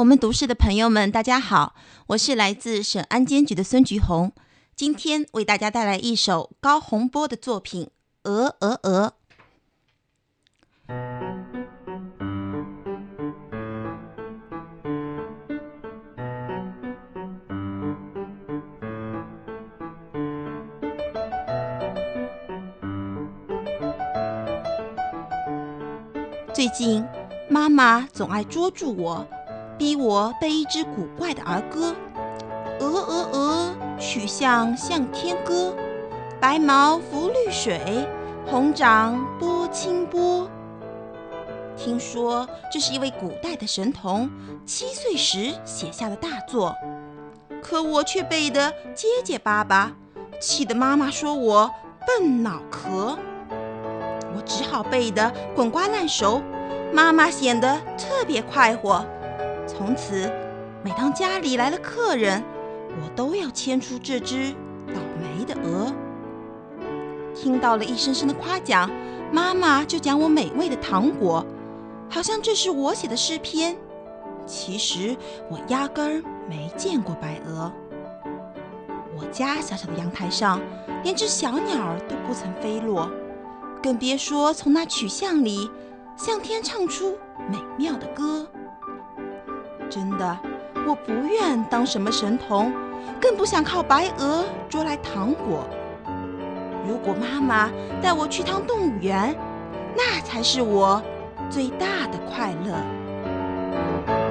我们读诗的朋友们，大家好，我是来自省安监局的孙菊红，今天为大家带来一首高洪波的作品《鹅鹅鹅》。最近，妈妈总爱捉住我。逼我背一支古怪的儿歌，鹅鹅鹅，曲项向天歌，白毛浮绿水，红掌拨清波。听说这是一位古代的神童七岁时写下的大作，可我却背得结结巴巴，气得妈妈说我笨脑壳。我只好背得滚瓜烂熟，妈妈显得特别快活。从此，每当家里来了客人，我都要牵出这只倒霉的鹅。听到了一声声的夸奖，妈妈就讲我美味的糖果，好像这是我写的诗篇。其实我压根儿没见过白鹅。我家小小的阳台上，连只小鸟都不曾飞落，更别说从那曲项里向天唱出美妙的歌。真的，我不愿当什么神童，更不想靠白鹅捉来糖果。如果妈妈带我去趟动物园，那才是我最大的快乐。